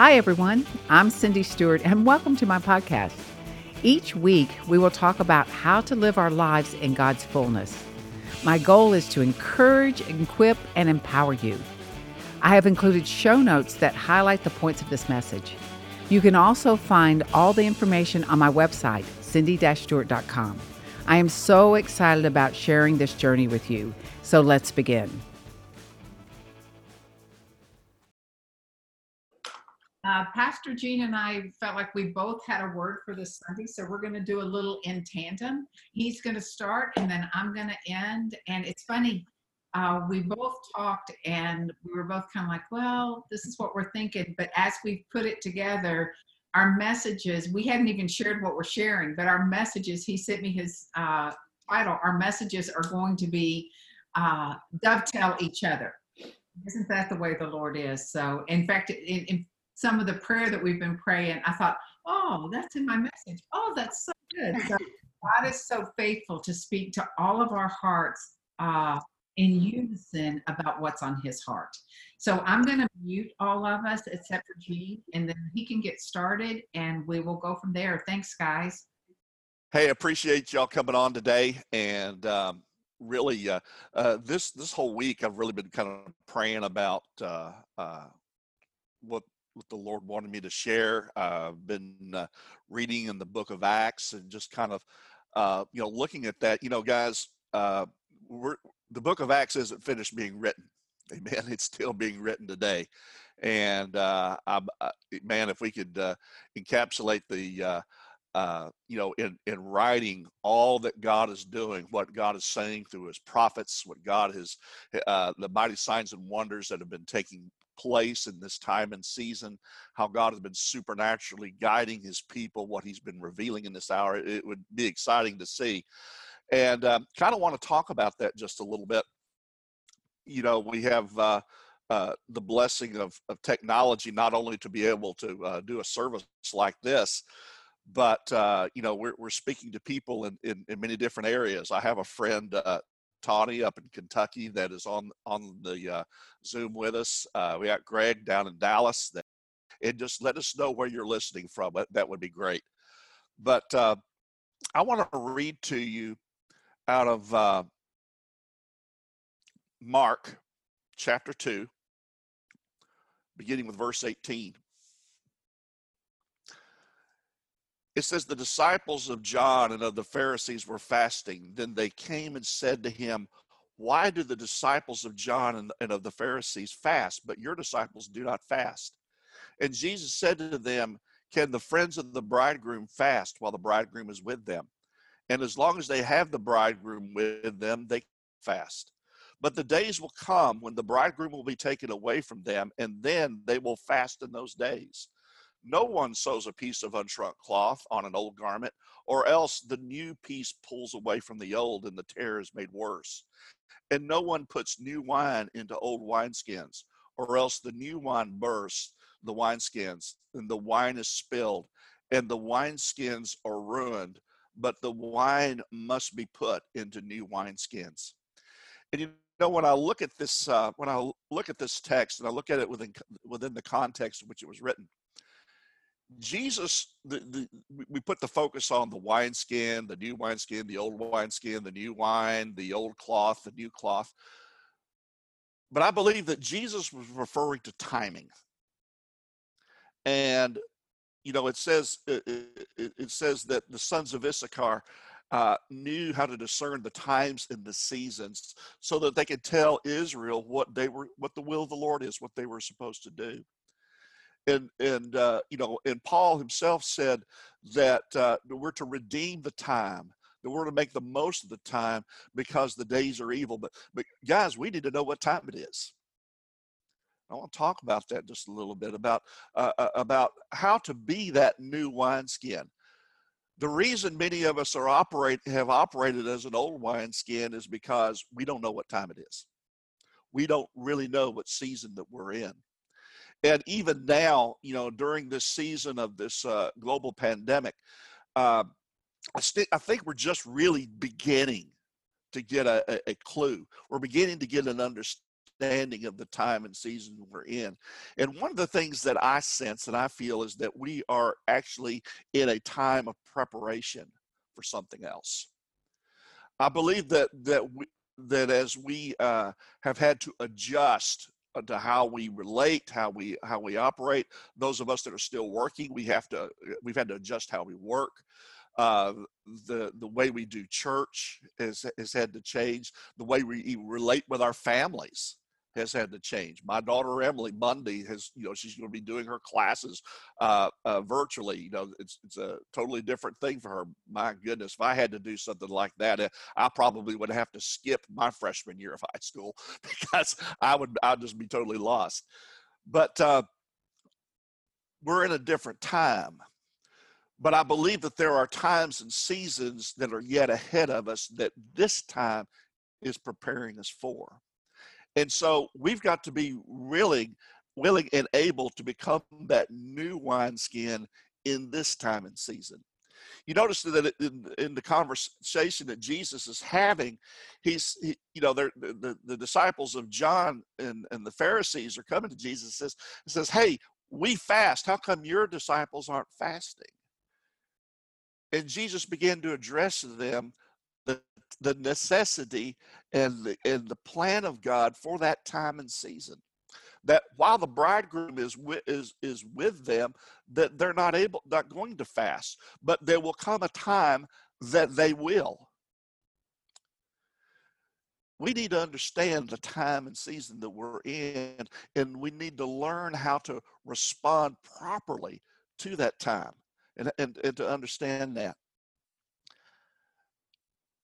Hi, everyone. I'm Cindy Stewart, and welcome to my podcast. Each week, we will talk about how to live our lives in God's fullness. My goal is to encourage, equip, and empower you. I have included show notes that highlight the points of this message. You can also find all the information on my website, cindy-stewart.com. I am so excited about sharing this journey with you. So let's begin. Uh, Pastor Gene and I felt like we both had a word for this Sunday, so we're going to do a little in tandem. He's going to start, and then I'm going to end. And it's funny, uh, we both talked, and we were both kind of like, "Well, this is what we're thinking." But as we put it together, our messages we hadn't even shared what we're sharing, but our messages. He sent me his uh, title. Our messages are going to be uh, dovetail each other. Isn't that the way the Lord is? So, in fact, in, in some of the prayer that we've been praying, I thought, oh, that's in my message. Oh, that's so good. So God is so faithful to speak to all of our hearts uh, in unison about what's on his heart. So I'm going to mute all of us except for Gene, and then he can get started and we will go from there. Thanks, guys. Hey, appreciate y'all coming on today. And um, really, uh, uh, this this whole week, I've really been kind of praying about uh, uh what what the Lord wanted me to share. I've been uh, reading in the book of Acts and just kind of, uh, you know, looking at that. You know, guys, uh, we're, the book of Acts isn't finished being written. Amen. It's still being written today. And uh, I, I, man, if we could uh, encapsulate the, uh, uh, you know, in, in writing all that God is doing, what God is saying through his prophets, what God has, uh, the mighty signs and wonders that have been taking place in this time and season, how God has been supernaturally guiding his people, what he's been revealing in this hour. It would be exciting to see. And um, kind of want to talk about that just a little bit. You know, we have uh, uh, the blessing of, of technology, not only to be able to uh, do a service like this, but uh, you know we're, we're speaking to people in, in, in, many different areas. I have a friend uh, Tawny up in Kentucky that is on on the uh, Zoom with us. Uh, we got Greg down in Dallas. That, and just let us know where you're listening from. That would be great. But uh, I want to read to you out of uh, Mark chapter 2, beginning with verse 18. It says the disciples of John and of the Pharisees were fasting. Then they came and said to him, Why do the disciples of John and, of the Pharisees fast, but your disciples do not fast? And Jesus said to them, Can the friends of the bridegroom fast while the bridegroom is with them? And as long as they have the bridegroom with them, they fast. But the days will come when the bridegroom will be taken away from them, and then they will fast in those days. No one sews a piece of unshrunk cloth on an old garment, or else the new piece pulls away from the old and the tear is made worse. And no one puts new wine into old wineskins, or else the new wine bursts the wineskins, and the wine is spilled, and the wineskins are ruined, but the wine must be put into new wineskins. And you know, when I look at this, uh, when I look at this text and I look at it within within the context in which it was written, Jesus, the, the, we put the focus on the wineskin, the new wineskin, the old wineskin, the new wine, the old cloth, the new cloth. But I believe that Jesus was referring to timing. And, you know, it says it, it, it says that the sons of Issachar uh, knew how to discern the times and the seasons so that they could tell Israel what they were, what the will of the Lord is, what they were supposed to do and and uh, you know and paul himself said that uh, we're to redeem the time that we're to make the most of the time because the days are evil. But but guys we need to know what time it is. I want to talk about that just a little bit about uh, uh about how to be that new wineskin. The reason many of us are operate have operated as an old wineskin is because we don't know what time it is. We don't really know what season that we're in and even now, you know, during this season of this uh, global pandemic, uh, I, st- I think we're just really beginning to get a, a, a, clue. We're beginning to get an understanding of the time and season we're in. And one of the things that I sense and I feel is that we are actually in a time of preparation for something else. I believe that that we, that as we uh, have had to adjust to how we relate, how we how we operate. Those of us that are still working, we have to we've had to adjust how we work. Uh, the the way we do church has has had to change. The way we relate with our families has had to change. My daughter Emily Monday has, you know, she's going to be doing her classes uh, uh, virtually. You know, it's it's a totally different thing for her. My goodness, if I had to do something like that, uh, I probably would have to skip my freshman year of high school because I would I'd just be totally lost. But uh, we're in a different time. But I believe that there are times and seasons that are yet ahead of us that this time is preparing us for. And so we've got to be willing, willing and able to become that new wineskin in this time and season. You notice that in, in the conversation that Jesus is having, he's, he, you know, the, the, disciples of John and, and the Pharisees are coming to Jesus and says, says, hey, we fast. How come your disciples aren't fasting? And Jesus began to address them the, necessity and the, and the plan of God for that time and season. That while the bridegroom is with, is is with them, that they're not able, not going to fast, but there will come a time that they will. We need to understand the time and season that we're in, and we need to learn how to respond properly to that time and, and, and to understand that.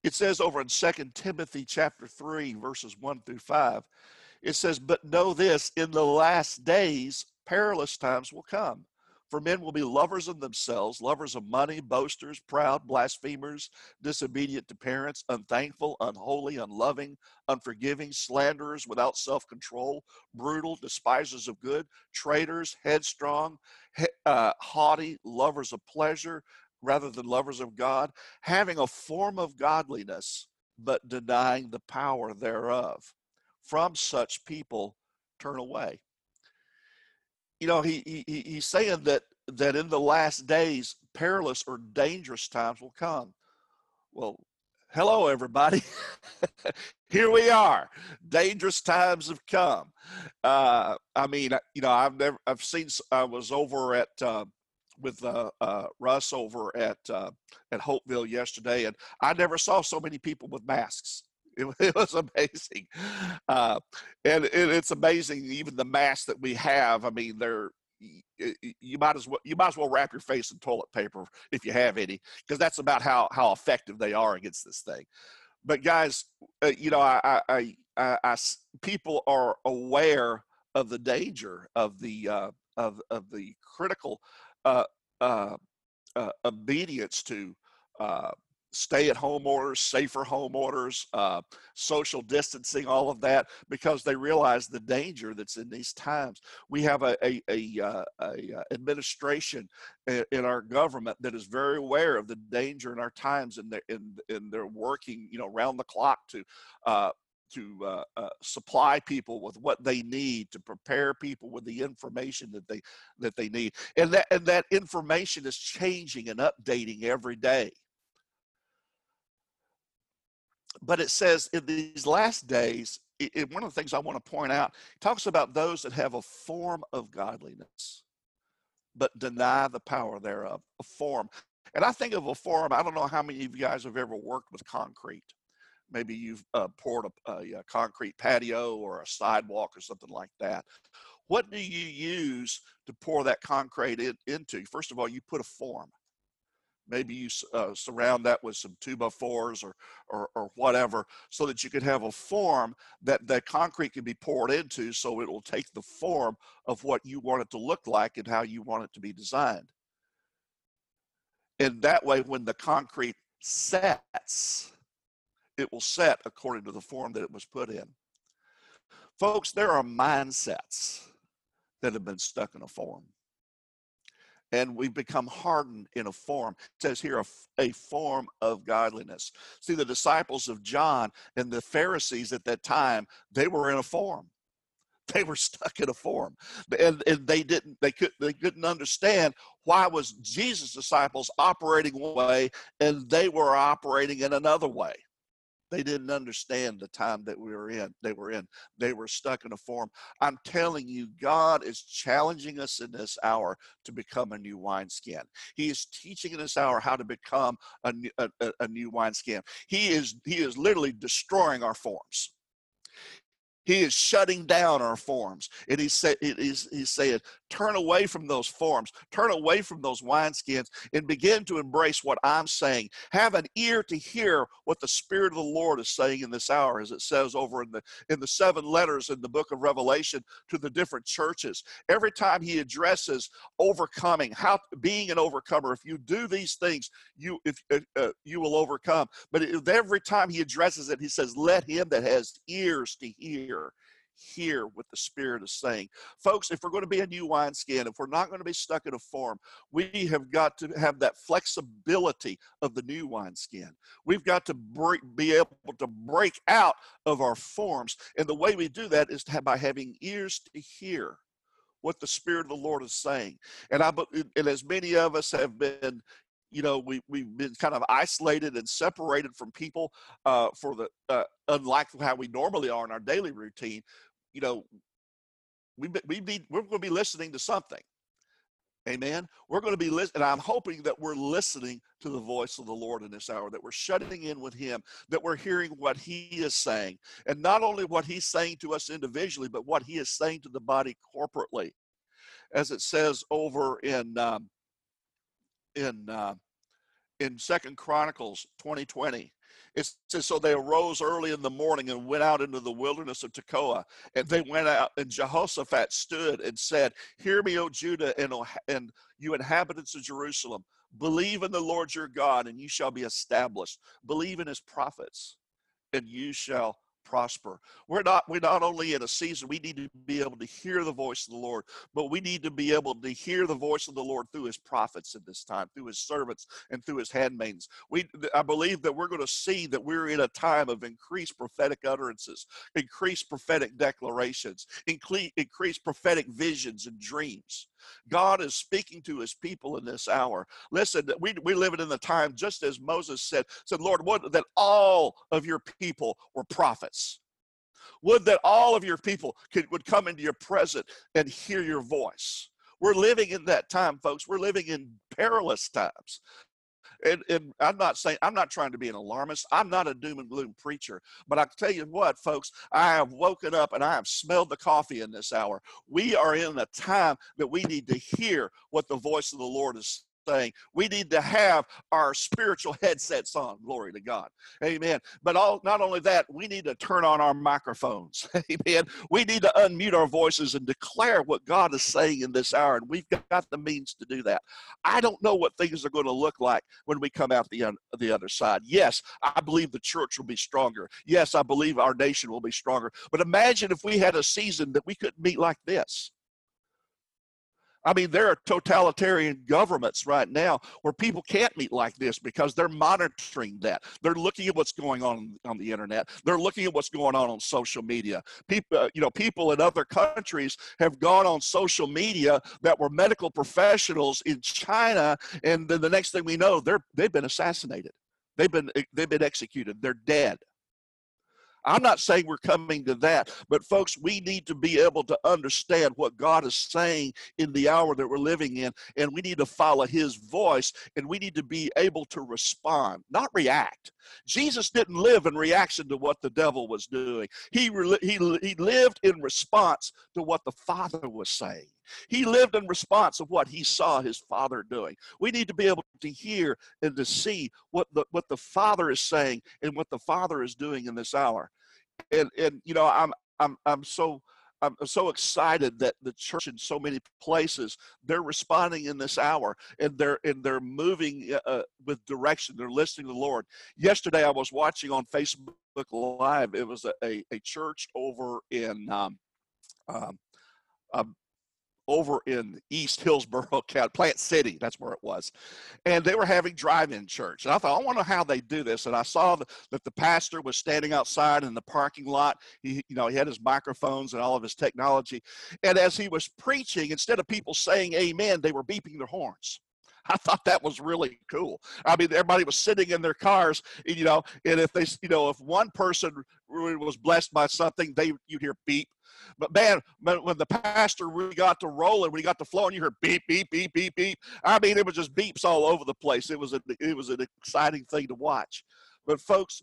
It says over in Second Timothy chapter 3, verses 1 through 5, it says, But know this, in the last days, perilous times will come. For men will be lovers of themselves, lovers of money, boasters, proud, blasphemers, disobedient to parents, unthankful, unholy, unloving, unforgiving, slanderers, without self control, brutal, despisers of good, traitors, headstrong, uh, haughty, lovers of pleasure rather than lovers of God, having a form of godliness, but denying the power thereof. From such people, turn away. You know, he, he he's saying that that in the last days, perilous or dangerous times will come. Well, hello everybody. Here we are. Dangerous times have come. Uh, I mean, you know, I've never, I've seen. I was over at uh, with uh, uh, Russ over at uh, at Hopeville yesterday, and I never saw so many people with masks. It, it was amazing, uh, and it, it's amazing even the masks that we have. I mean, they're you might as well you might as well wrap your face in toilet paper if you have any, because that's about how how effective they are against this thing. But guys, uh, you know, I, I, I, I, people are aware of the danger of the uh, of of the critical uh, uh, uh, obedience to uh, stay at home orders, safer home orders, uh, social distancing, all of that, because they realize the danger that's in these times. We have a, a, a, a administration in our government that is very aware of the danger in our times, and they're, and, and they're working, you know, round the clock to to uh, uh, supply people with what they need to prepare people with the information that they that they need. And that and that information is changing and updating every day. But it says in these last days it, it, one of the things i want to point out talks about those that have a form of godliness but deny the power thereof a form. And i think of a form i don't know how many of you guys have ever worked with concrete maybe you've uh, poured a, a, a concrete patio or a sidewalk or something like that. What do you use to pour that concrete in, into? First of all, you put a form. Maybe you uh, surround that with some two by fours or, or, or whatever, so that you could have a form that that concrete can be poured into, so it will take the form of what you want it to look like and how you want it to be designed. And that way, when the concrete sets, it will set according to the form that it was put in. Folks, there are mindsets that have been stuck in a form. And we become hardened in a form. It says here, a, a form of godliness. See, the disciples of John and the Pharisees at that time, they were in a form. they were stuck in a form and, and they didn't they could they couldn't understand why was jesus disciples operating one way and they were operating in another way they didn't understand the time that we were in they were in they were stuck in a form. I'm telling you god is challenging us in this hour to become a new wineskin. He is teaching in this hour how to become a, a, a new wineskin. He is he is literally destroying our forms he is shutting down our forms. And he said, turn away from those forms, turn away from those wineskins, and begin to embrace what I'm saying. Have an ear to hear what the Spirit of the Lord is saying in this hour, as it says over in the in the seven letters in the book of Revelation to the different churches. Every time he addresses overcoming, how being an overcomer, if you do these things, you if uh, uh you will overcome. But every time he addresses it, he says, "Let him that has ears to hear." Hear hear what the Spirit is saying. Folks, if we're going to be a new wineskin, if we're not going to be stuck in a form, we have got to have that flexibility of the new wineskin. We've got to break, be able to break out of our forms. And the way we do that is have, by having ears to hear what the Spirit of the Lord is saying. And I and as many of us have been you know we, we've been kind of isolated and separated from people uh, for the uh, unlike how we normally are in our daily routine you know we, we be, we're going to be listening to something. Amen? We're going to be listening and i'm hoping that we're listening to the voice of the lord in this hour that we're shutting in with him that we're hearing what he is saying and not only what he's saying to us individually but what he is saying to the body corporately. As it says over in um, in uh, in Second Chronicles 2020. It says, So they arose early in the morning and went out into the wilderness of Tekoa. And they went out, and Jehoshaphat stood and said, Hear me, O Judah, and, o, and you inhabitants of Jerusalem. Believe in the Lord your God, and you shall be established. Believe in his prophets, and you shall prosper. We're not we're not only in a season we need to be able to hear the voice of the Lord, but we need to be able to hear the voice of the Lord through his prophets in this time, through his servants and through his handmaidens. We I believe that we're going to see that we're in a time of increased prophetic utterances, increased prophetic declarations, increased prophetic visions and dreams. God is speaking to his people in this hour. Listen, we, we live in the time, just as Moses said, said, Lord, would that all of your people were prophets. Would that all of your people could, would come into your presence and hear your voice. We're living in that time, folks. We're living in perilous times. And, and, I'm not saying I'm not trying to be an alarmist. I'm not a doom and gloom preacher. But I tell you what, folks, I have woken up and I have smelled the coffee in this hour. We are in a time that we need to hear what the voice of the Lord is saying. We need to have our spiritual headsets on. Glory to God. Amen. But all, not only that, we need to turn on our microphones. Amen. We need to unmute our voices and declare what God is saying in this hour. And we've got the means to do that. I don't know what things are going to look like when we come out the, un, the other side. Yes, I believe the church will be stronger. Yes, I believe our nation will be stronger. But imagine if we had a season that we couldn't meet like this. I mean, there are totalitarian governments right now where people can't meet like this because they're monitoring that. They're looking at what's going on on the internet. They're looking at what's going on on social media. People, uh, you know, people in other countries have gone on social media that were medical professionals in China, and then the next thing we know, they're they've been assassinated. They've been they've been executed. They're dead. I'm not saying we're coming to that, but folks, we need to be able to understand what God is saying in the hour that we're living in, and we need to follow His voice, and we need to be able to respond, not react. Jesus didn't live in reaction to what the devil was doing. He, he, he lived in response to what the Father was saying. He lived in response of what he saw his father doing. We need to be able to hear and to see what the what the Father is saying and what the Father is doing in this hour and and you know i'm i'm i'm so I'm so excited that the church in so many places they're responding in this hour and they're and they're moving uh, uh, with direction. They're listening to the Lord. Yesterday, I was watching on Facebook Live. It was a, a, a church over in um, um, um, over in East Hillsborough County, Plant City, that's where it was. And they were having drive-in church. And I thought, I wonder how they do this. And I saw that the pastor was standing outside in the parking lot. He, you know, he had his microphones and all of his technology. And as he was preaching, instead of people saying amen, they were beeping their horns. I thought that was really cool. I mean, everybody was sitting in their cars, you know, and if they, you know, if one person really was blessed by something, they you'd hear beep. But man, when the pastor really got to rolling, when he got to flowing, you heard beep, beep, beep, beep, beep. I mean, it was just beeps all over the place. It was a, it was an exciting thing to watch. But folks,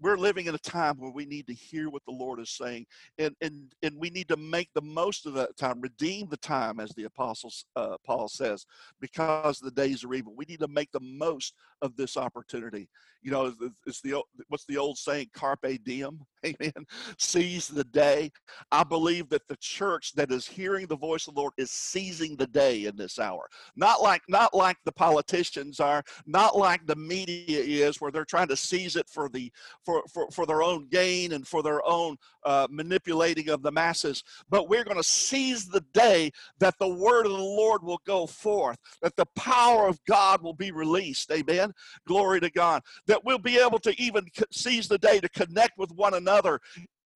we're living in a time where we need to hear what the Lord is saying, and and and we need to make the most of that time, redeem the time, as the apostles uh, Paul says, because the days are evil. We need to make the most of this opportunity. You know, it's the what's the old saying, "Carpe diem." Amen. Seize the day. I believe that the church that is hearing the voice of the Lord is seizing the day in this hour. Not like not like the politicians are, not like the media is, where they're trying to seize it for the for, for, for their own gain and for their own uh, manipulating of the masses. But we're going to seize the day that the word of the Lord will go forth, that the power of God will be released. Amen. Glory to God. That we'll be able to even seize the day to connect with one another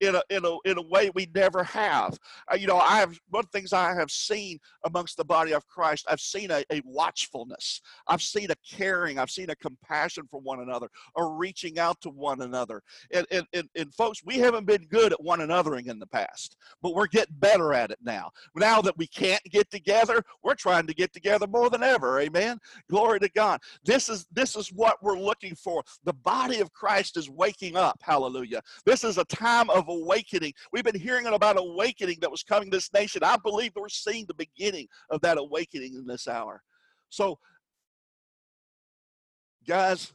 in a, in a, in a way we never have. Uh, you know, I have one of the things I have seen amongst the body of Christ, I've seen a, a watchfulness. I've seen a caring. I've seen a compassion for one another, a reaching out to one another. And, and, and, and folks, we haven't been good at one anothering in the past, but we're getting better at it now. Now that we can't get together, we're trying to get together more than ever. Amen. Glory to God. This is this is what we're looking for. The body of Christ is waking up. Hallelujah. This is a time of awakening. We've been hearing about awakening that was coming this nation. I believe we're seeing the beginning of that awakening in this hour. So, guys,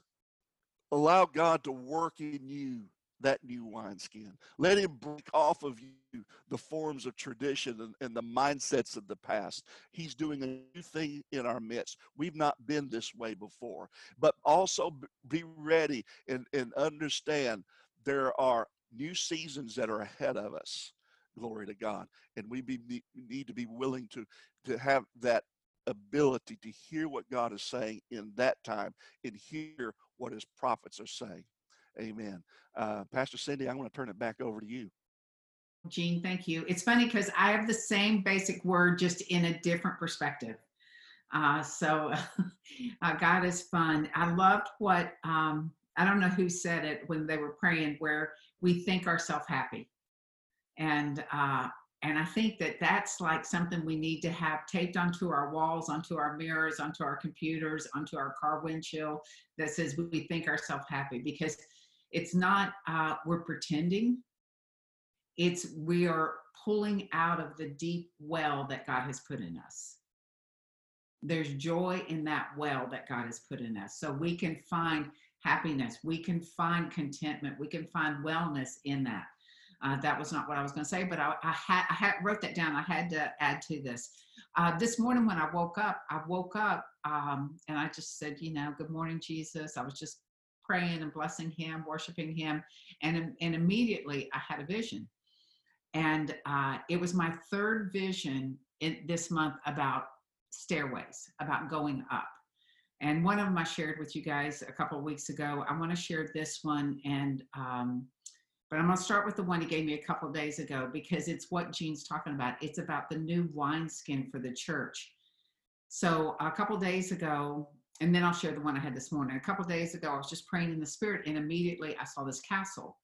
allow God to work in you that new wineskin. Let him break off of you the forms of tradition and, and, the mindsets of the past. He's doing a new thing in our midst. We've not been this way before. But also be ready and, and understand there are new seasons that are ahead of us. Glory to God. And we be, need to be willing to, to have that ability to hear what God is saying in that time and hear what his prophets are saying. Amen. Uh, Pastor Cindy, I'm going to turn it back over to you. Gene, thank you. It's funny because I have the same basic word, just in a different perspective. Uh, so uh, God is fun. I loved what um, I don't know who said it when they were praying, where we think ourselves happy, and uh, and I think that that's like something we need to have taped onto our walls, onto our mirrors, onto our computers, onto our car windshield that says we think ourselves happy because it's not uh, we're pretending. It's we are pulling out of the deep well that God has put in us there's joy in that well that God has put in us. So we can find happiness. We can find contentment. We can find wellness in that. Uh, that was not what I was going to say, but I, I, had, I had wrote that down. I had to add to this. Uh, this morning when I woke up, I woke up um, and I just said, you know, good morning, Jesus. I was just praying and blessing him, worshiping him. And, and immediately I had a vision. And uh, it was my third vision in this month about stairways, about going up. And one of them I shared with you guys a couple of weeks ago. I want to share this one, and um, but I'm going to start with the one he gave me a couple of days ago because it's what Gene's talking about. It's about the new wineskin for the church. So a couple days ago, and then I'll share the one I had this morning. A couple days ago, I was just praying in the spirit, and immediately I saw this castle,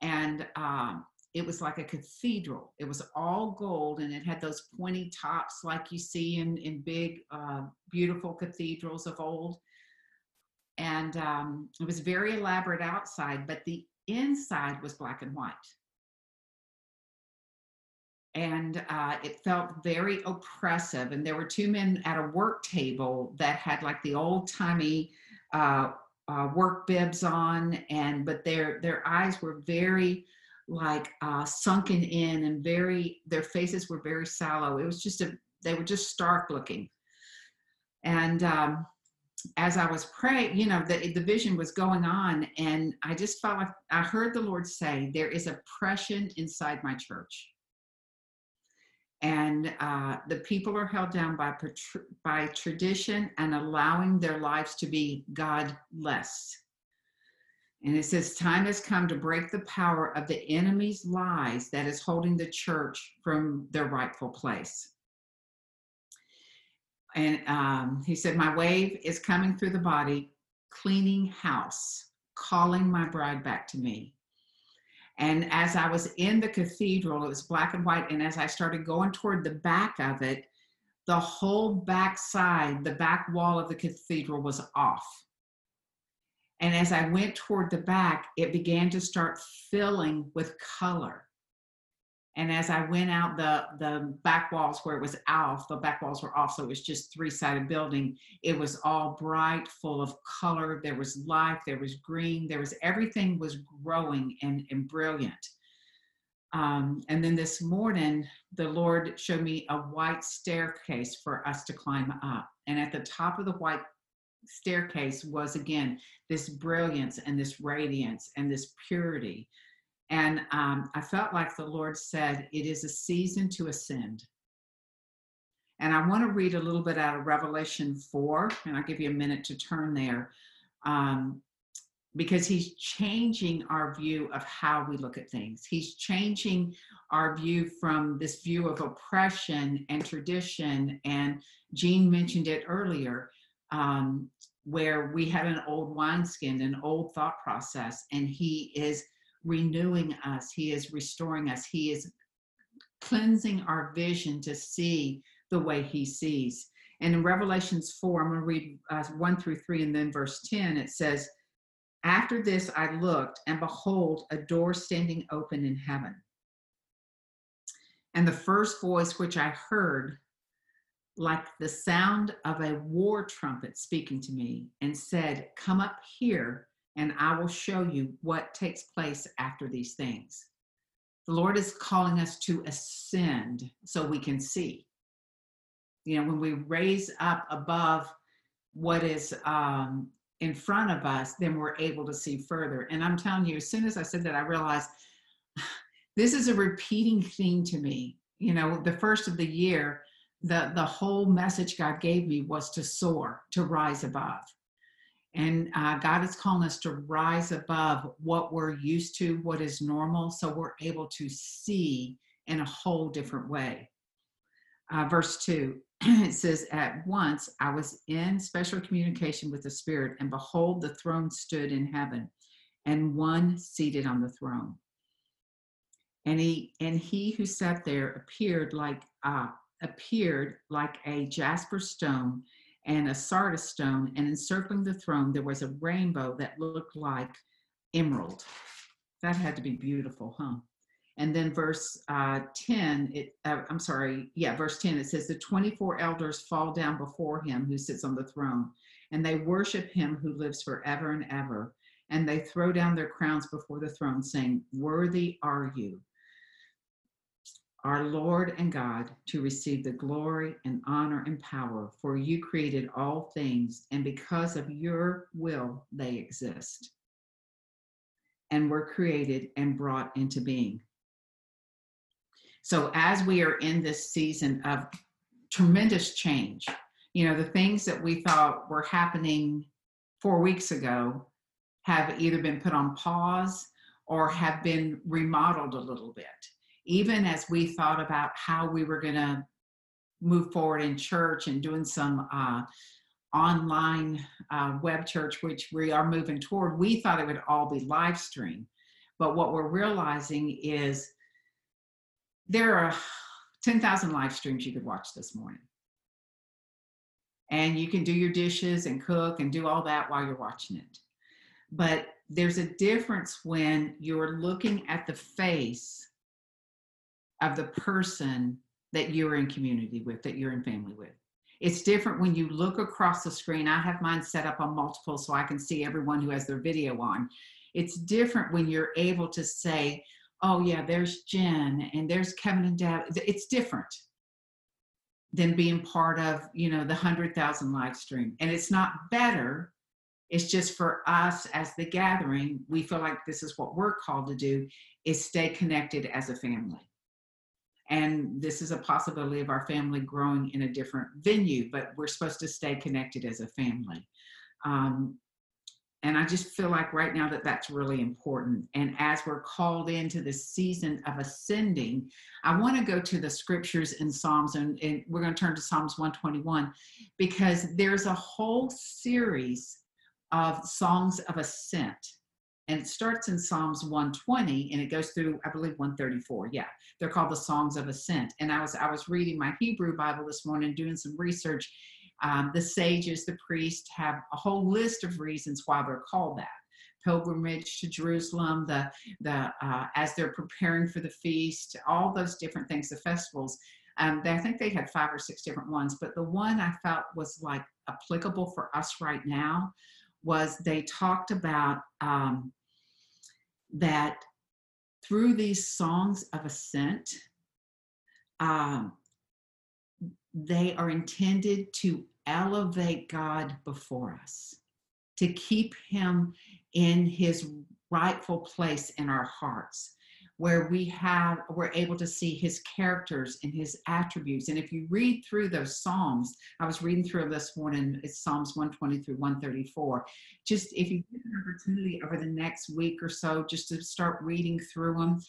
and um, it was like a cathedral. It was all gold and it had those pointy tops like you see in, in big, uh, beautiful cathedrals of old. And um, it was very elaborate outside, but the inside was black and white. And uh, it felt very oppressive. And there were two men at a work table that had like the old timey uh, uh, work bibs on, and but their their eyes were very like uh, sunken in and very their faces were very sallow. It was just a they were just stark looking. And um, as i was praying you know the, the vision was going on and i just felt like i heard the lord say there is oppression inside my church. And uh, the people are held down by by tradition and allowing their lives to be godless. And it says, Time has come to break the power of the enemy's lies that is holding the church from their rightful place. And um, he said, My wave is coming through the body, cleaning house, calling my bride back to me. And as I was in the cathedral, it was black and white. And as I started going toward the back of it, the whole back side, the back wall of the cathedral was off. And as I went toward the back, it began to start filling with color. And as I went out the the back walls where it was off, the back walls were off, so it was just three-sided building. It was all bright, full of color. There was life, there was green, there was everything was growing and, and brilliant. Um, and then this morning, the Lord showed me a white staircase for us to climb up. And at the top of the white staircase was again this brilliance and this radiance and this purity and um, I felt like the Lord said, It is a season to ascend. And I want to read a little bit out of Revelation 4, and I'll give you a minute to turn there, um, because He's changing our view of how we look at things. He's changing our view from this view of oppression and tradition. And Gene mentioned it earlier, um, where we had an old wineskin, an old thought process, and He is renewing us, He is restoring us, He is cleansing our vision to see the way He sees. And in Revelations 4, I'm going to read uh, 1 through 3 and then verse 10, it says, After this I looked, and behold, a door standing open in heaven. And the first voice which I heard, like the sound of a war trumpet speaking to me, and said, Come up here and I will show you what takes place after these things. The Lord is calling us to ascend so we can see. You know, when we raise up above what is um, in front of us, then we're able to see further. And I'm telling you, as soon as I said that, I realized this is a repeating theme to me. You know, the first of the year, the, the whole message God gave me was to soar, to rise above and uh, God is calling us to rise above what we're used to, what is normal, so we're able to see in a whole different way. Uh, verse 2, it says, At once I was in special communication with the Spirit, and behold, the throne stood in heaven, and one seated on the throne. And he and he who sat there appeared like uh, appeared like a jasper stone and a sardis stone, and encircling the throne there was a rainbow that looked like emerald. That had to be beautiful, huh? And then verse uh, 10, it, uh, I'm sorry, yeah, verse 10, it says, The 24 elders fall down before him who sits on the throne, and they worship him who lives forever and ever. And they throw down their crowns before the throne, saying, Worthy are you, our Lord and God, to receive the glory and honor and power, for you created all things, and because of your will they exist and were created and brought into being. So, as we are in this season of tremendous change, you know, the things that we thought were happening four weeks ago have either been put on pause or have been remodeled a little bit even as we thought about how we were going to move forward in church and doing some uh, online uh, web church, which we are moving toward, we thought it would all be live stream. But what we're realizing is there are 10,000 live streams you could watch this morning. And you can do your dishes and cook and do all that while you're watching it. But there's a difference when you're looking at the face of the person that you're in community with, that you're in family with. It's different when you look across the screen. I have mine set up on multiple so I can see everyone who has their video on. It's different when you're able to say, oh, yeah, there's Jen and there's Kevin and Deb. It's different than being part of, you know, the 100,000 live stream. And it's not better. It's just for us as the gathering, we feel like this is what we're called to do is stay connected as a family and this is a possibility of our family growing in a different venue, but we're supposed to stay connected as a family. Um, and I just feel like right now that that's really important. And as we're called into this season of ascending, I want to go to the scriptures in Psalms, and, and we're going to turn to Psalms 121 because there's a whole series of songs of ascent. And it starts in Psalms 120 and it goes through, I believe, 134. Yeah, they're called the Songs of Ascent. And I was I was reading my Hebrew Bible this morning, doing some research, um, the sages, the priests have a whole list of reasons why they're called that. Pilgrimage to Jerusalem, the the uh, as they're preparing for the feast, all those different things, the festivals. Um, they, I think they had five or six different ones, but the one I felt was like applicable for us right now was they talked about um, that through these songs of ascent, um, they are intended to elevate God before us, to keep Him in His rightful place in our hearts, where we have we're able to see His characters and His attributes. And if you read through those Psalms, I was reading through them this morning. It's Psalms 120 through 134. Just if you get an opportunity over the next week or so, just to start reading through them.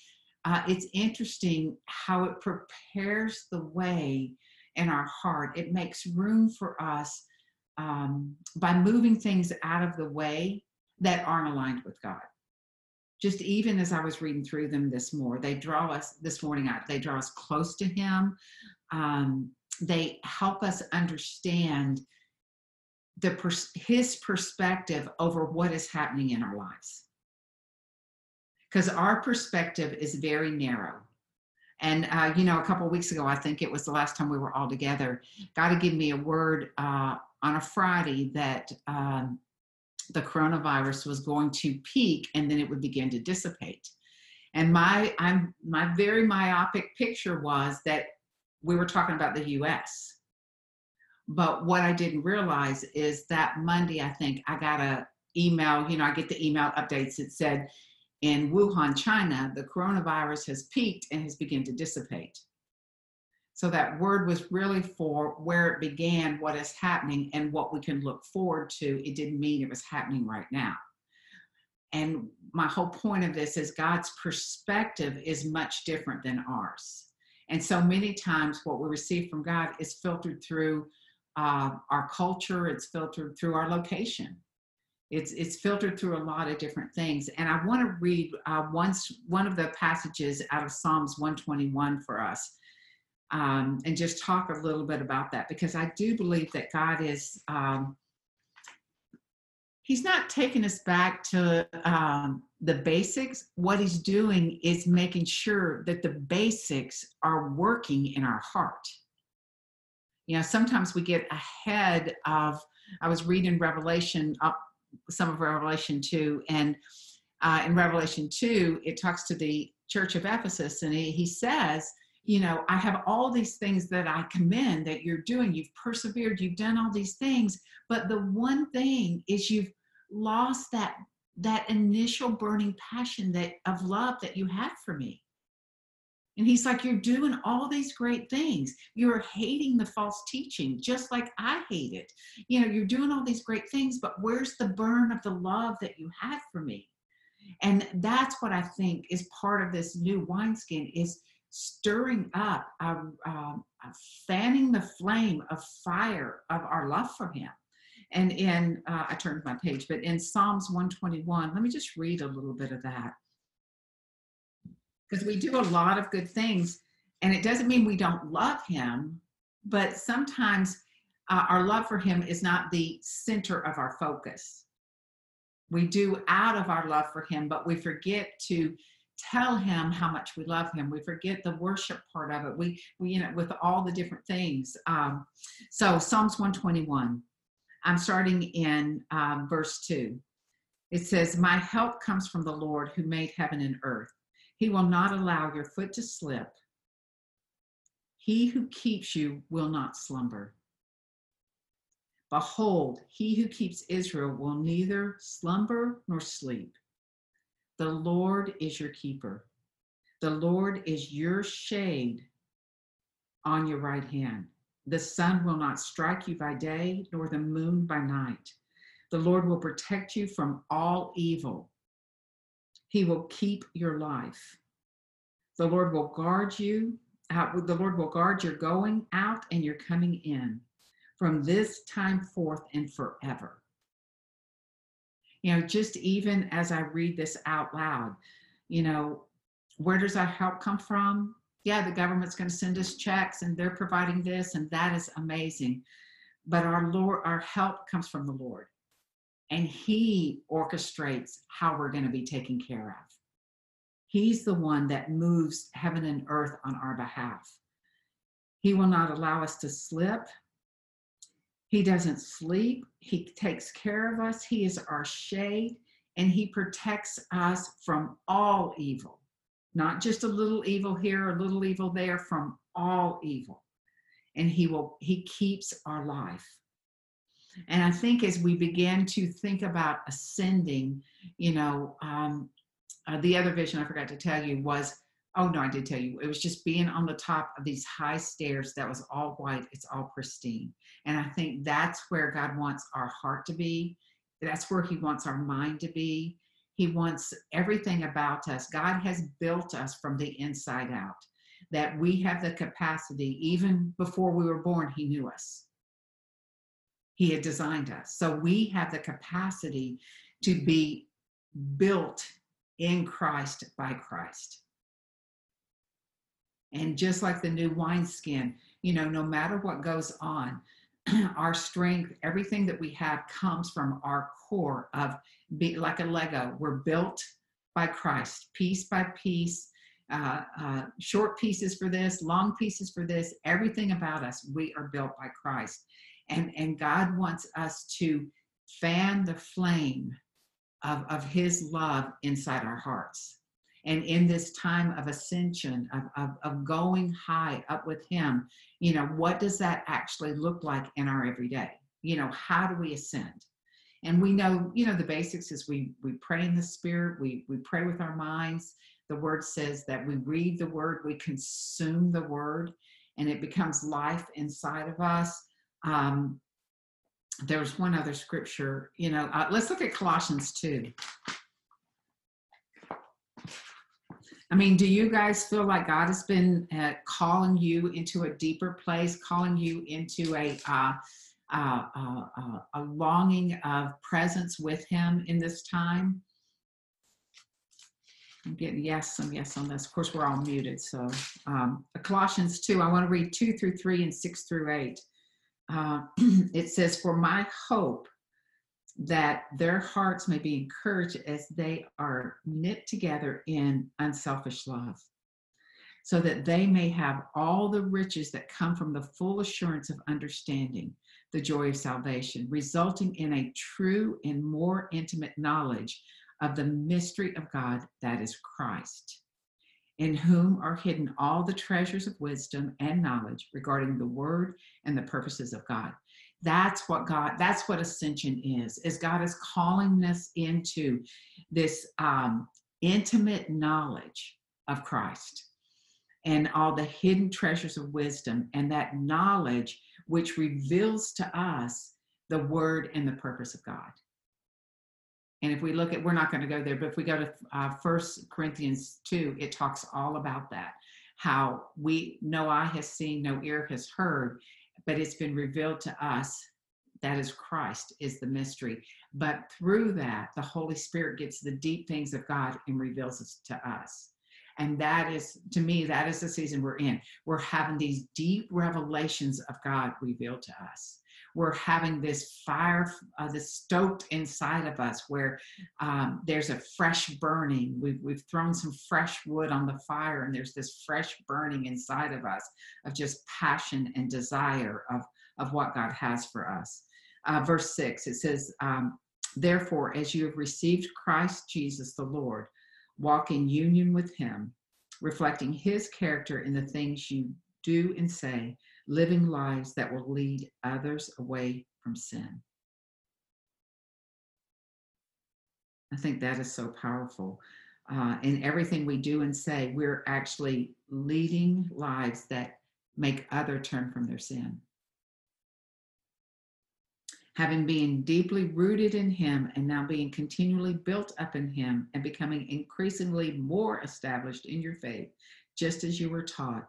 Uh, it's interesting how it prepares the way in our heart. It makes room for us um, by moving things out of the way that aren't aligned with God. Just even as I was reading through them this more, they draw us this morning out. They draw us close to Him. Um, they help us understand the pers- His perspective over what is happening in our lives. Because our perspective is very narrow and, uh, you know, a couple weeks ago, I think it was the last time we were all together, God had given me a word uh, on a Friday that um, the coronavirus was going to peak and then it would begin to dissipate. And my, I'm, my very myopic picture was that we were talking about the US. But what I didn't realize is that Monday, I think I got a email, you know, I get the email updates that said, in Wuhan, China, the coronavirus has peaked and has begun to dissipate. So that word was really for where it began, what is happening, and what we can look forward to. It didn't mean it was happening right now. And my whole point of this is God's perspective is much different than ours. And so many times, what we receive from God is filtered through uh, our culture, it's filtered through our location it's it's filtered through a lot of different things and i want to read uh, once one of the passages out of psalms 121 for us um, and just talk a little bit about that because i do believe that god is um, he's not taking us back to um, the basics what he's doing is making sure that the basics are working in our heart you know sometimes we get ahead of i was reading revelation up some of Revelation 2. And uh, in Revelation 2, it talks to the church of Ephesus, and he, he says, You know, I have all these things that I commend that you're doing. You've persevered, you've done all these things. But the one thing is you've lost that that initial burning passion that of love that you had for me and he's like, You're doing all these great things. You're hating the false teaching, just like I hate it. You know, you're doing all these great things, but where's the burn of the love that you had for me? And that's what I think is part of this new wineskin is stirring up, uh, uh, fanning the flame of fire of our love for him. And in, uh, I turned my page, but in Psalms 121, let me just read a little bit of that because we do a lot of good things and it doesn't mean we don't love him but sometimes uh, our love for him is not the center of our focus we do out of our love for him but we forget to tell him how much we love him we forget the worship part of it we, we you know with all the different things um, so psalms 121 i'm starting in um, verse 2 it says my help comes from the lord who made heaven and earth he will not allow your foot to slip. He who keeps you will not slumber. Behold, he who keeps Israel will neither slumber nor sleep. The Lord is your keeper. The Lord is your shade on your right hand. The sun will not strike you by day, nor the moon by night. The Lord will protect you from all evil. He will keep your life. The Lord will guard you. Uh, the Lord will guard your going out and your coming in from this time forth and forever. You know, just even as I read this out loud, you know, where does our help come from? Yeah, the government's going to send us checks and they're providing this, and that is amazing. But our Lord, our help comes from the Lord, and He orchestrates how we're going to be taken care of. He's the one that moves heaven and earth on our behalf. He will not allow us to slip. He doesn't sleep. He takes care of us. He is our shade and he protects us from all evil, not just a little evil here, a little evil there, from all evil. And he will, he keeps our life. And I think as we begin to think about ascending, you know, um, uh, the other vision I forgot to tell you was oh no, I did tell you. It was just being on the top of these high stairs that was all white, it's all pristine. And I think that's where God wants our heart to be. That's where He wants our mind to be. He wants everything about us. God has built us from the inside out, that we have the capacity, even before we were born, He knew us. He had designed us. So we have the capacity to be built in Christ by Christ. And just like the new wineskin, you know, no matter what goes on, our strength, everything that we have comes from our core of be like a Lego. We're built by Christ, piece by piece, uh, uh, short pieces for this, long pieces for this, everything about us, we are built by Christ. And, and God wants us to fan the flame of, of his love inside our hearts. And in this time of ascension, of, of, of going high up with him, you know, what does that actually look like in our everyday? You know, how do we ascend? And we know, you know, the basics is we we pray in the spirit, we we pray with our minds. The word says that we read the word, we consume the word, and it becomes life inside of us. Um, there's one other scripture, you know, uh, let's look at Colossians 2. I mean, do you guys feel like God has been uh, calling you into a deeper place, calling you into a uh, uh, uh, uh a longing of presence with Him in this time? I'm getting yes, some yes on this. Of course, we're all muted. So, um, Colossians 2, I want to read 2 through 3 and 6 through 8. Uh, it says, For my hope that their hearts may be encouraged as they are knit together in unselfish love, so that they may have all the riches that come from the full assurance of understanding the joy of salvation, resulting in a true and more intimate knowledge of the mystery of God that is Christ, in whom are hidden all the treasures of wisdom and knowledge regarding the word and the purposes of God that's what god that's what ascension is is god is calling us into this um, intimate knowledge of christ and all the hidden treasures of wisdom and that knowledge which reveals to us the word and the purpose of god. And if we look at we're not going to go there but if we go to uh, corinthians 2 it talks all about that how we no eye has seen no ear has heard but it's been revealed to us that is Christ is the mystery. But through that, the Holy Spirit gets the deep things of God and reveals it to us. And that is, to me, that is the season we're in. We're having these deep revelations of God revealed to us. We're having this fire, uh, this stoked inside of us where um, there's a fresh burning. We've, we've thrown some fresh wood on the fire, and there's this fresh burning inside of us of just passion and desire of, of what God has for us. Uh, verse 6, it says, um, Therefore, as you have received Christ Jesus the Lord, walk in union with him, reflecting his character in the things you do and say, living lives that will lead others away from sin. I think that is so powerful. Uh, in everything we do and say, we're actually leading lives that make other turn from their sin. Having been deeply rooted in him and now being continually built up in him and becoming increasingly more established in your faith, just as you were taught,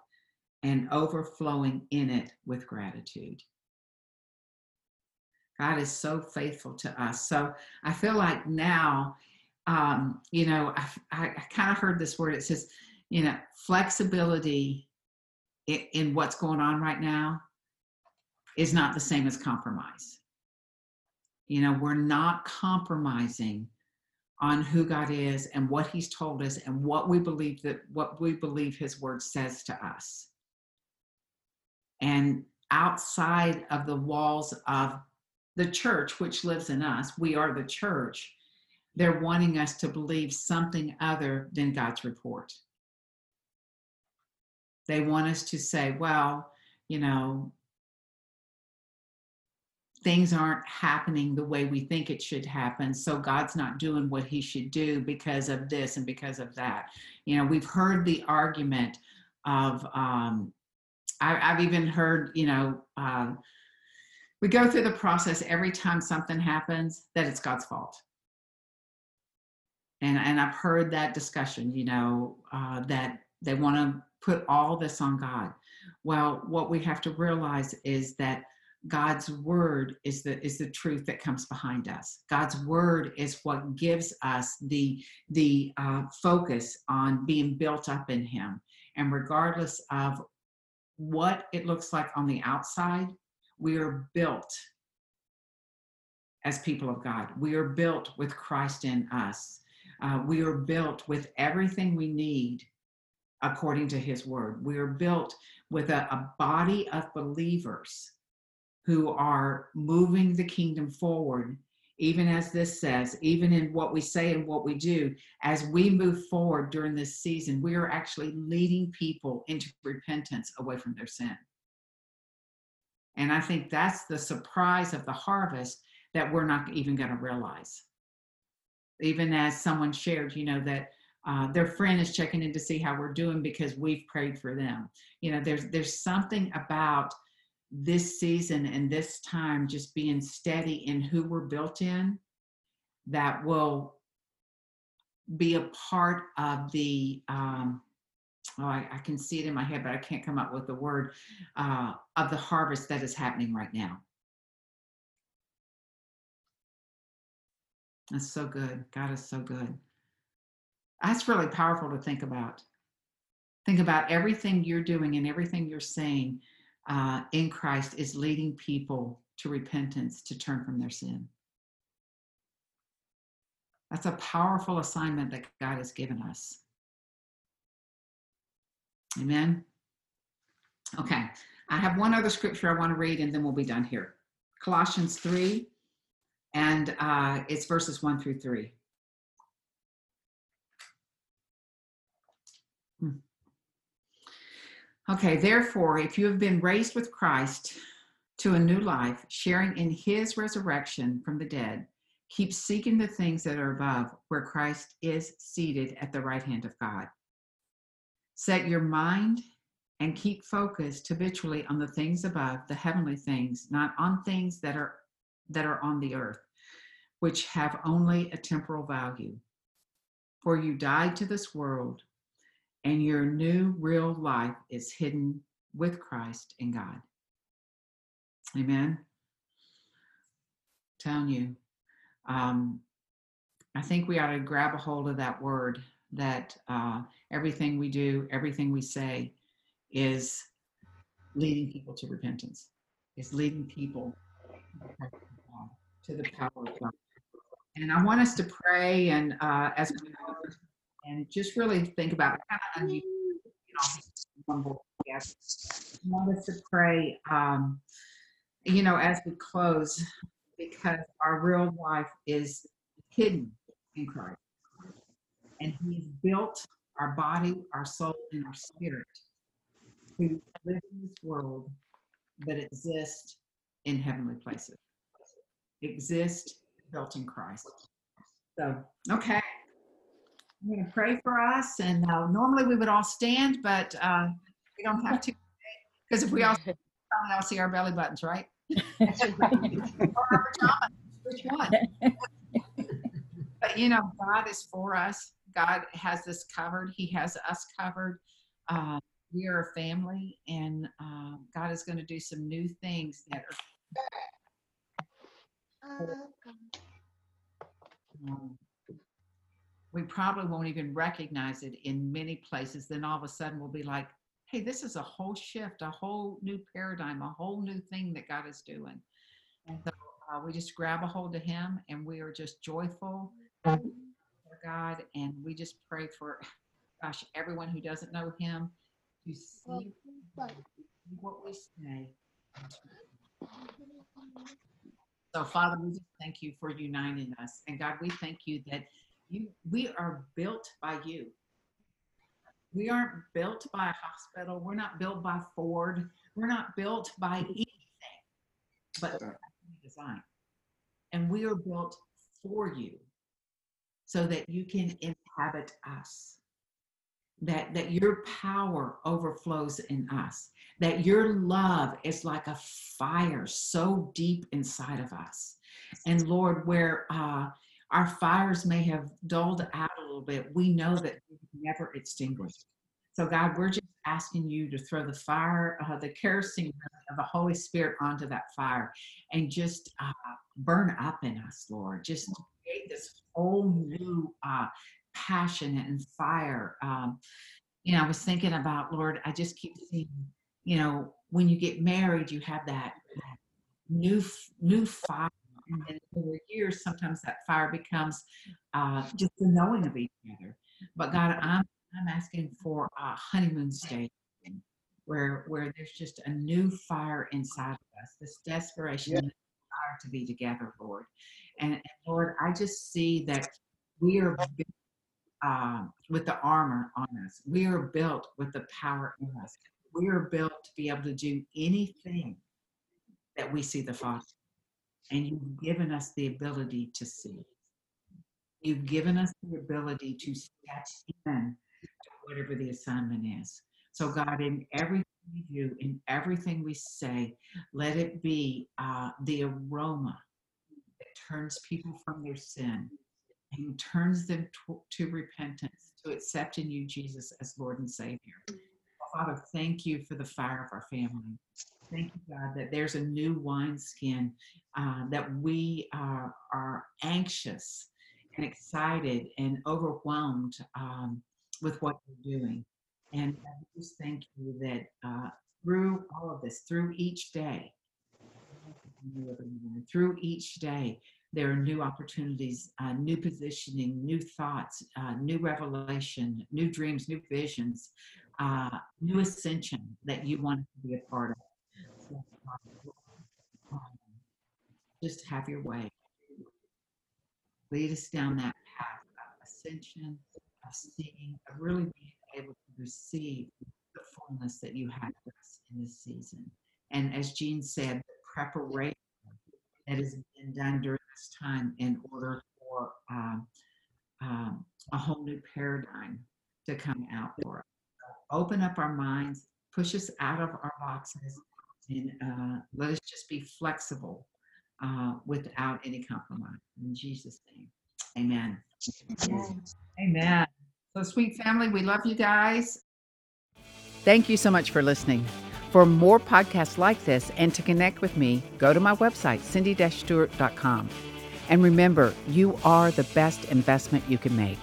and overflowing in it with gratitude. God is so faithful to us. So I feel like now, um, you know, I, I, I kind of heard this word. It says, you know, flexibility in, in what's going on right now is not the same as compromise. You know, we're not compromising on who God is and what He's told us and what we believe that what we believe His Word says to us. And outside of the walls of the church, which lives in us, we are the church, they're wanting us to believe something other than God's report. They want us to say, well, you know, things aren't happening the way we think it should happen. So God's not doing what he should do because of this and because of that. You know, we've heard the argument of, um, I, have even heard, you know, uh, we go through the process every time something happens that it's God's fault. And, and I've heard that discussion, you know, uh, that they want to put all this on God. Well, what we have to realize is that God's word is the is the truth that comes behind us. God's word is what gives us the the uh, focus on being built up in Him. And regardless of what it looks like on the outside, we are built as people of God. We are built with Christ in us. Uh, we are built with everything we need according to his word. We are built with a, a body of believers who are moving the kingdom forward, even as this says, even in what we say and what we do, as we move forward during this season, we are actually leading people into repentance away from their sin. And I think that's the surprise of the harvest that we're not even going to realize. Even as someone shared, you know, that uh, their friend is checking in to see how we're doing because we've prayed for them. You know, there's there's something about this season and this time just being steady in who we're built in that will be a part of the um, oh I, I, can see it in my head but i can't come up with the word uh, of the harvest that is happening right now. That's so good. God is so good. That's really powerful to think about. Think about everything you're doing and everything you're saying uh, in Christ is leading people to repentance, to turn from their sin. That's a powerful assignment that God has given us. Amen. Okay, I have one other scripture I want to read and then we'll be done here. Colossians 3, and uh, it's verses 1 through 3. Okay, therefore, if you have been raised with Christ to a new life, sharing in his resurrection from the dead, keep seeking the things that are above, where Christ is seated at the right hand of God. Set your mind and keep focused habitually on the things above, the heavenly things, not on things that are that are on the earth, which have only a temporal value. For you died to this world and your new real life is hidden with Christ in God. Amen. I'm telling you, um, I think we ought to grab a hold of that word that uh, everything we do, everything we say is leading people to repentance, is leading people to the power of God. And I want us to pray and uh, as we and just really think about kind of unusual, you know, want us to pray, um, you know, as we close, because our real life is hidden in Christ. And He's built our body, our soul, and our spirit to live in this world that exists in heavenly places. Exist built in Christ. So, okay. I'm going to pray for us. And uh, normally we would all stand, but uh, we don't have to. Because if we all, stand, I'll see our belly buttons, right? or our pajamas, which one? but you know, God is for us. God has this covered. He has us covered. Uh, we are a family, and uh, God is going to do some new things that are. Um, we probably won't even recognize it in many places. Then all of a sudden, we'll be like, hey, this is a whole shift, a whole new paradigm, a whole new thing that God is doing. And so uh, we just grab a hold of Him and we are just joyful for God. And we just pray for, gosh, everyone who doesn't know Him to see what we say. So, Father, we just thank you for uniting us. And God, we thank you that you we are built by you. We aren't built by a hospital. We're not built by Ford. We're not built by anything but design. And we are built for you so that you can inhabit us. That, that your power overflows in us, that your love is like a fire so deep inside of us. And Lord, where uh, our fires may have dulled out a little bit, we know that never extinguished. So, God, we're just asking you to throw the fire, uh, the kerosene of the Holy Spirit onto that fire and just uh, burn up in us, Lord. Just create this whole new uh, passion and fire. Um, you know, I was thinking about, Lord, I just keep seeing, you know, when you get married, you have that, that new, new fire and then over years, sometimes that fire becomes uh, just the knowing of each other. But God, I'm I'm asking for a honeymoon stage where where there's just a new fire inside of us, this desperation yeah. desire to be together, Lord. And, and, Lord, I just see that we are uh, with the armor on us. We are built with the power in us. We are built to be able to do anything that we see the Father and you've given us the ability to see. You've given us the ability to step in to whatever the assignment is. So, God, in everything we do, in everything we say, let it be uh, the aroma that turns people from their sin and turns them to, to repentance, to accepting you, Jesus, as Lord and Savior. Father, thank you for the fire of our family. Thank you, God, that there's a new wineskin, uh, that we are, are anxious and excited and overwhelmed um, with what you're doing. And I just thank you that uh, through all of this, through each day, through each day, there are new opportunities, uh, new positioning, new thoughts, uh, new revelation, new dreams, new visions, uh, new ascension that you want to be a part of. just have your way. Lead us down that path of ascension, of seeing, of really being able to receive the fullness that you have for us in this season. And as Gene said, the preparation that has been done during this time in order for um, um, a whole new paradigm to come out for us. Open up our minds, push us out of our boxes, and uh, let us just be flexible uh, without any compromise. In Jesus' name, amen. Amen. Amen. So, sweet family, we love you guys. Thank you so much for listening. For more podcasts like this and to connect with me, go to my website, cindy-stewart.com. And remember, you are the best investment you can make.